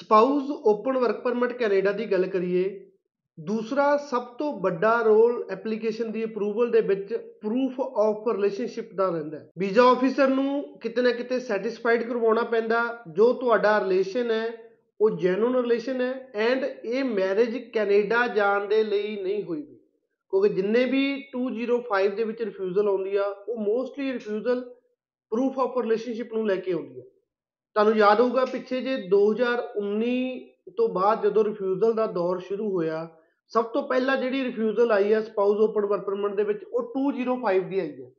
Spouse open work permit Canada ਦੀ ਗੱਲ ਕਰੀਏ, ਦੂਸਰਾ ਸਭ ਤੋਂ ਵੱਡਾ ਰੋਲ ਐਪਲੀਕੇਸ਼ਨ ਦੀ ਅਪਰੂਵਲ ਦੇ ਵਿੱਚ ਪ੍ਰੂਫ ਆਫ ਰਿਲੇਸ਼ਨਸ਼ਿਪ ਦਾ ਰਹਿੰਦਾ ਹੈ। ਵੀਜ਼ਾ ਆਫੀਸਰ ਨੂੰ ਕਿਤੇ ਨਾ ਕਿਤੇ ਸੈਟੀਸਫਾਈਡ ਕਰਵਾਉਣਾ ਪੈਂਦਾ, ਜੋ ਤੁਹਾਡਾ ਰਿਲੇਸ਼ਨ ਹੈ, ਉਹ ਜੈਨੂਨ ਰਿਲੇਸ਼ਨ ਹੈ ਐਂਡ ਇਹ ਮੈਰਿਜ ਕੈਨੇਡਾ ਜਾਣ ਦੇ ਲਈ ਨਹੀਂ ਹੋਈ ਵੀ ਕਿਉਂਕਿ ਜਿੰਨੇ ਵੀ 205 ਦੇ ਵਿੱਚ ਰਿਫਿਊਜ਼ਲ ਆਉਂਦੀ ਆ, ਉਹ mostly refusal proof of relationship ਨੂੰ ਲੈ ਕੇ ਆਉਂਦੀ ਆ। ਤੁਹਾਨੂੰ ਯਾਦ ਹੋਊਗਾ ਪਿੱਛੇ ਜੇ 2019 ਤੋਂ ਬਾਅਦ ਜਦੋਂ ਰਿਫਿਊਜ਼ਲ ਦਾ ਦੌਰ ਸ਼ੁਰੂ ਹੋਇਆ, ਸਭ ਤੋਂ ਪਹਿਲਾਂ ਜਿਹੜੀ ਰਿਫਿਊਜ਼ਲ ਆਈ ਹੈ ਸਪਾਊਸ ਓਪਨ ਵਰਕ ਪਰਮਿਟ ਦੇ ਵਿੱਚ, ਉਹ 205 ਦੀ ਆਈ ਹੈ।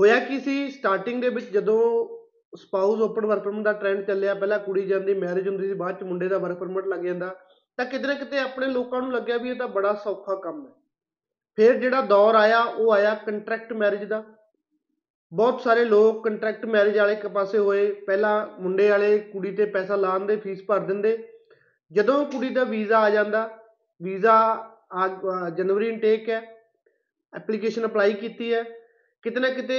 ਹੋਇਆ ਕੀ ਸੀ? ਸਟਾਰਟਿੰਗ ਦੇ ਵਿੱਚ ਜਦੋਂ ਸਪਾਊਸ ਓਪਨ ਵਰਕ ਪਰਮਿਟ ਦਾ ਟ੍ਰੈਂਡ ਚੱਲਿਆ, ਪਹਿਲਾਂ ਕੁੜੀ ਜਾਂਦੀ ਮੈਰਿਜ ਹੁੰਦੀ ਸੀ, ਬਾਅਦ ਚ ਮੁੰਡੇ ਦਾ ਵਰਕ ਪਰਮਿਟ ਲੱਗ ਜਾਂਦਾ। ਤਾਂ ਕਿਤੇ ਨਾ ਕਿਤੇ ਆਪਣੇ ਲੋਕਾਂ ਨੂੰ ਲੱਗਿਆ ਵੀ ਇਹ ਤਾਂ ਬੜਾ ਸੌਖਾ ਕੰਮ ਹੈ। ਫਿਰ ਜਿਹੜਾ ਦੌਰ ਆਇਆ, ਉਹ ਆਇਆ ਕੰਟਰੈਕਟ ਮੈਰਿਜ ਦਾ। ਬਹੁਤ ਸਾਰੇ ਲੋਕ ਕੰਟਰੈਕਟ ਮੈਰਿਜ ਵਾਲੇ ਇੱਕ ਪਾਸੇ ਹੋਏ, ਪਹਿਲਾਂ ਮੁੰਡੇ ਵਾਲੇ ਕੁੜੀ ਤੇ ਪੈਸਾ ਲਾਉਣ ਦੇ ਫੀਸ ਭਰ ਦਿੰਦੇ। ਜਦੋਂ ਕੁੜੀ ਦਾ ਵੀਜ਼ਾ ਆ ਜਾਂਦਾ ਵੀਜ਼ਾ ਆ ਜਨਵਰੀ ਇਨਟੇਕ ਹੈ ਐਪਲੀਕੇਸ਼ਨ ਅਪਲਾਈ ਕੀਤੀ ਹੈ, ਕਿਤੇ ਨਾ ਕਿਤੇ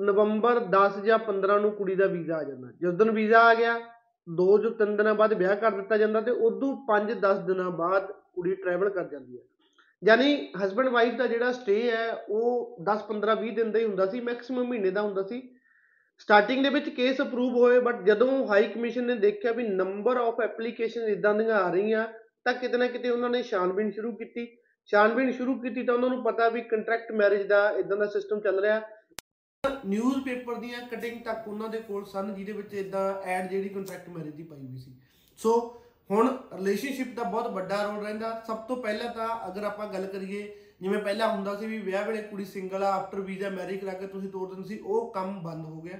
ਨਵੰਬਰ 10 ਜਾਂ 15 ਨੂੰ ਕੁੜੀ ਦਾ ਵੀਜ਼ਾ ਆ ਜਾਂਦਾ। ਜਿਸ ਦਿਨ ਵੀਜ਼ਾ ਆ ਗਿਆ, ਦੋ ਜੋ ਤਿੰਨ ਦਿਨਾਂ ਬਾਅਦ ਵਿਆਹ ਕਰ ਦਿੱਤਾ ਜਾਂਦਾ ਤੇ ਉਦੋਂ 5-10 ਦਿਨਾਂ ਬਾਅਦ ਕੁੜੀ ਟਰੈਵਲ ਕਰ ਜਾਂਦੀ ਹੈ। ਯਾਨੀ ਹਸਬੰਡ ਵਾਈਫ ਦਾ ਜਿਹੜਾ ਸਟੇ ਹੈ, ਉਹ 10 15 20 ਦਿਨ ਦਾ ਹੀ ਹੁੰਦਾ ਸੀ ਮੈਕਸਿਮਮ ਮਹੀਨੇ ਦਾ ਹੁੰਦਾ ਸੀ। ਸਟਾਰਟਿੰਗ ਦੇ ਵਿੱਚ ਕੇਸ ਅਪਰੂਵ ਹੋਏ ਬਟ ਜਦੋਂ ਹਾਈ ਕਮਿਸ਼ਨ ਨੇ ਦੇਖਿਆ ਵੀ ਨੰਬਰ ਆਫ ਐਪਲੀਕੇਸ਼ਨ ਇਦਾਂ ਦੀਆਂ ਆ ਰਹੀਆਂ, ਤਾਂ ਕਿਤੇ ਨਾ ਕਿਤੇ ਉਹਨਾਂ ਨੇ ਛਾਣਬੀਣ ਸ਼ੁਰੂ ਕੀਤੀ। ਛਾਣਬੀਣ ਸ਼ੁਰੂ ਕੀਤੀ ਤਾਂ ਉਹਨਾਂ ਨੂੰ ਪਤਾ ਵੀ ਕੰਟਰੈਕਟ ਮੈਰਿਜ ਦਾ ਇਦਾਂ ਦਾ ਸਿਸਟਮ ਚੱਲ ਰਿਹਾ। ਨਿਊਜ਼ਪੇਪਰ ਦੀਆਂ ਕਟਿੰਗ ਤੱਕ ਉਹਨਾਂ ਦੇ ਕੋਲ ਸਨ, ਜਿਹਦੇ ਵਿੱਚ ਇਦਾਂ ਐਡ ਜਿਹੜੀ ਕੰਟਰੈਕਟ ਮੈਰਿਜ ਦੀ ਪਾਈ ਹੋਈ ਸੀ। ਸੋ ਹੁਣ ਰਿਲੇਸ਼ਨਸ਼ਿਪ ਦਾ ਬਹੁਤ ਵੱਡਾ ਰੋਲ ਰਹਿੰਦਾ। ਸਭ ਤੋਂ ਪਹਿਲਾਂ ਤਾਂ ਅਗਰ ਆਪਾਂ ਗੱਲ ਕਰੀਏ, ਜਿਵੇਂ ਪਹਿਲਾਂ ਹੁੰਦਾ ਸੀ ਵੀ ਵਿਆਹ ਵੇਲੇ ਕੁੜੀ ਸਿੰਗਲ ਆ ਆਫਟਰ ਵੀਜ਼ਾ ਮੈਰਿਜ ਕਰਾ ਕੇ ਤੁਸੀਂ ਤੋੜ ਦਿੰਦੇ ਸੀ, ਉਹ ਕੰਮ ਬੰਦ ਹੋ ਗਿਆ।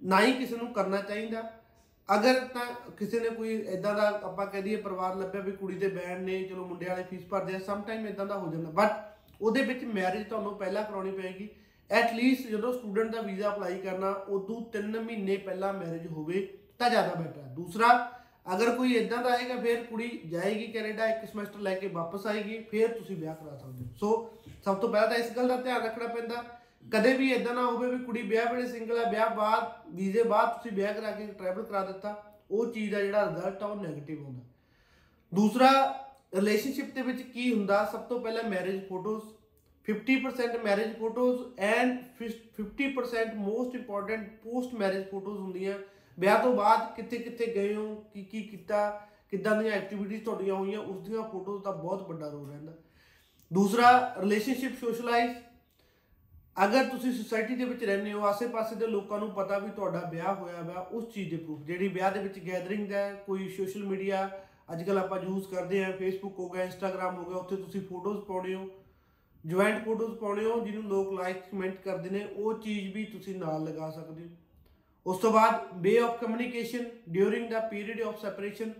ਨਾ ਹੀ ਕਿਸੇ ਨੂੰ ਕਰਨਾ ਚਾਹੀਦਾ। ਅਗਰ ਤਾਂ ਕਿਸੇ ਨੇ ਕੋਈ ਇਦਾਂ ਦਾ ਆਪਾਂ ਕਹਿ ਦਈਏ ਪਰਿਵਾਰ ਲੱਭਿਆ ਵੀ ਕੁੜੀ ਦੇ ਬੈਂਡ ਨੇ, ਚਲੋ ਮੁੰਡੇ ਵਾਲੇ ਫੀਸ ਭਰਦੇ ਆ ਸਮ ਟਾਈਮ ਇਦਾਂ ਦਾ ਹੋ ਜਾਂਦਾ। ਬਟ ਉਹਦੇ ਵਿੱਚ ਮੈਰਿਜ ਤੁਹਾਨੂੰ ਪਹਿਲਾਂ ਕਰਾਉਣੀ ਪਏਗੀ। ਐਟ ਲੀਸਟ ਜਦੋਂ ਸਟੂਡੈਂਟ ਦਾ ਵੀਜ਼ਾ ਅਪਲਾਈ ਕਰਨਾ, ਉਦੋਂ 3 ਮਹੀਨੇ ਪਹਿਲਾਂ ਮੈਰਿਜ ਹੋਵੇ ਤਾਂ ਜ਼ਿਆਦਾ ਬੈਟਰ ਹੈ ਦੂਸਰਾ ਅਗਰ ਕੋਈ ਇਦਾਂ ਦਾ ਆਏਗਾ, ਫਿਰ ਕੁੜੀ ਜਾਏਗੀ ਕੈਨੇਡਾ ਇੱਕ ਸਮੈਸਟਰ ਲੈ ਕੇ ਵਾਪਸ ਆਏਗੀ, ਫਿਰ ਤੁਸੀਂ ਵਿਆਹ ਕਰਾ ਸਕਦੇ ਹੋ। ਸੋ, ਸਭ ਤੋਂ ਪਹਿਲਾਂ ਤਾਂ ਇਸ ਗੱਲ ਦਾ ਧਿਆਨ ਰੱਖਣਾ ਪੈਂਦਾ। ਕਦੇ ਵੀ ਇਦਾਂ ਨਾ ਹੋਵੇ ਵੀ ਕੁੜੀ ਵਿਆਹ ਵੇਲੇ ਸਿੰਗਲ ਹੈ ਵਿਆਹ ਬਾਅਦ, ਵੀਜ਼ੇ ਬਾਅਦ ਤੁਸੀਂ ਵਿਆਹ ਕਰਾ ਕੇ ਟਰੈਵਲ ਕਰਾ ਦਿੱਤਾ, ਉਹ ਚੀਜ਼ ਦਾ ਜਿਹੜਾ ਰਿਜ਼ਲਟ ਆ, ਉਹ 네ਗੇਟਿਵ ਹੁੰਦਾ। ਦੂਸਰਾ ਰਿਲੇਸ਼ਨਸ਼ਿਪ ਦੇ ਵਿੱਚ ਕੀ ਹੁੰਦਾ? ਸਭ ਤੋਂ ਪਹਿਲਾਂ marriage photos 50% marriage photos and 50% most important post marriage photos ਹੁੰਦੀਆਂ। ਵਿਆਹ ਤੋਂ ਬਾਅਦ ਕਿੱਥੇ ਕਿੱਥੇ ਗਏ ਹੋ, ਕੀ ਕੀ ਕੀਤਾ, ਕਿੱਦਾਂ ਦੀਆਂ ਐਕਟੀਵਿਟੀਜ਼ ਤੁਹਾਡੀਆਂ ਹੋਈਆਂ, ਉਸ ਦੀਆਂ ਫੋਟੋਜ਼ ਦਾ ਬਹੁਤ ਵੱਡਾ ਰੋਲ ਰਹਿੰਦਾ। ਦੂਸਰਾ ਰਿਲੇਸ਼ਨਸ਼ਿਪ ਸੋਸ਼ਲਾਈਜ਼ ਅਗਰ ਤੁਸੀਂ ਸੁਸਾਇਟੀ ਦੇ ਵਿੱਚ ਰਹਿੰਦੇ ਹੋ, ਆਸੇ-ਪਾਸੇ ਦੇ ਲੋਕਾਂ ਨੂੰ ਪਤਾ ਵੀ ਤੁਹਾਡਾ ਵਿਆਹ ਹੋਇਆ ਵਾ, ਉਸ ਚੀਜ਼ ਦੇ ਪ੍ਰੂਫ ਜਿਹੜੀ ਵਿਆਹ ਦੇ ਵਿੱਚ ਗੈਦਰਿੰਗ ਹੈ, ਕੋਈ ਸੋਸ਼ਲ ਮੀਡੀਆ ਅੱਜਕੱਲ ਆਪਾਂ ਯੂਜ਼ ਕਰਦੇ ਆ ਫੇਸਬੁੱਕ ਹੋ ਗਿਆ ਇੰਸਟਾਗ੍ਰam ਹੋ ਗਿਆ, ਉੱਥੇ ਤੁਸੀਂ ਫੋਟੋਜ਼ ਪਾਉਣੇ ਹੋ ਜੁਆਇੰਟ ਫੋਟੋਜ਼ ਪਾਉਣੇ ਹੋ, ਜਿਹਨੂੰ ਲੋਕ ਲਾਈਕ ਕਮੈਂਟ ਕਰਦੇ ਨੇ, ਉਹ ਚੀਜ਼ ਵੀ ਤੁਸੀਂ ਨਾਲ ਲਗਾ ਸਕਦੇ ਹੋ। ਉਸ ਤੋਂ ਬਾਅਦ way of communication during the period of separation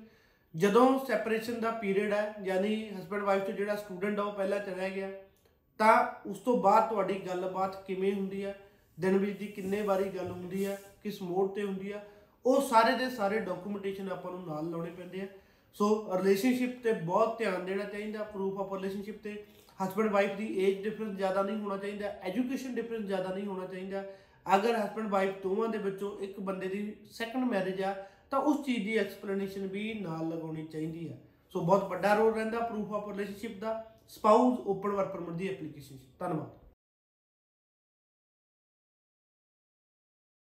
ਜਦੋਂ ਸੈਪਰੇਸ਼ਨ ਦਾ ਪੀਰੀਅਡ ਹੈ, ਯਾਨੀ ਹਸਬੰਡ ਵਾਈਫ ਤੋਂ ਜਿਹੜਾ ਸਟੂਡੈਂਟ ਆ ਉਹ ਪਹਿਲਾਂ ਚਲਾ ਗਿਆ, ਤਾਂ ਉਸ ਤੋਂ ਬਾਅਦ ਤੁਹਾਡੀ ਗੱਲਬਾਤ ਕਿਵੇਂ ਹੁੰਦੀ ਹੈ ਦਿਨ ਵਿੱਚ ਦੀ ਕਿੰਨੇ ਵਾਰੀ ਗੱਲ ਹੁੰਦੀ ਹੈ ਕਿਸ ਮੋਡ ਤੇ ਹੁੰਦੀ ਹੈ ਉਹ ਸਾਰੇ ਦੇ ਸਾਰੇ ਡਾਕੂਮੈਂਟੇਸ਼ਨ ਆਪਾਂ ਨੂੰ ਨਾਲ ਲਾਉਣੇ ਪੈਂਦੇ ਆ। ਸੋ ਰਿਲੇਸ਼ਨਸ਼ਿਪ ਤੇ ਬਹੁਤ ਧਿਆਨ ਦੇਣਾ ਚਾਹੀਦਾ ਪ੍ਰੂਫ ਆਫ ਰਿਲੇਸ਼ਨਸ਼ਿਪ ਤੇ। ਹਸਬੰਡ ਵਾਈਫ ਦੀ ਏਜ ਡਿਫਰੈਂਸ ਜ਼ਿਆਦਾ ਨਹੀਂ ਹੋਣਾ ਚਾਹੀਦਾ ਐਜੂਕੇਸ਼ਨ ਡਿਫਰੈਂਸ ਜ਼ਿਆਦਾ ਨਹੀਂ ਹੋਣਾ ਚਾਹੀਦਾ ਅਗਰ ਹਸਬੰਡ ਵਾਈਫ ਦੋਵਾਂ ਦੇ ਵਿੱਚੋਂ ਇੱਕ ਬੰਦੇ ਦੀ ਸੈਕੰਡ ਮੈਰਿਜ ਆ, ਤਾਂ ਉਸ ਚੀਜ਼ ਦੀ ਐਕਸਪਲੇਨੇਸ਼ਨ ਵੀ ਨਾਲ ਲਗਾਉਣੀ ਚਾਹੀਦੀ ਹੈ ਸੋ ਬਹੁਤ ਵੱਡਾ ਰੋਲ ਰਹਿੰਦਾ ਪ੍ਰੂਫ ਆਫ ਰਿਲੇਸ਼ਨਸ਼ਿਪ ਦਾ। ਸਪਾਊਸ ਓਪਨ ਵਰਕ ਪਰਮਿਟ ਦੀ ਐਪਲੀਕੇਸ਼ਨ ਧੰਨਵਾਦ।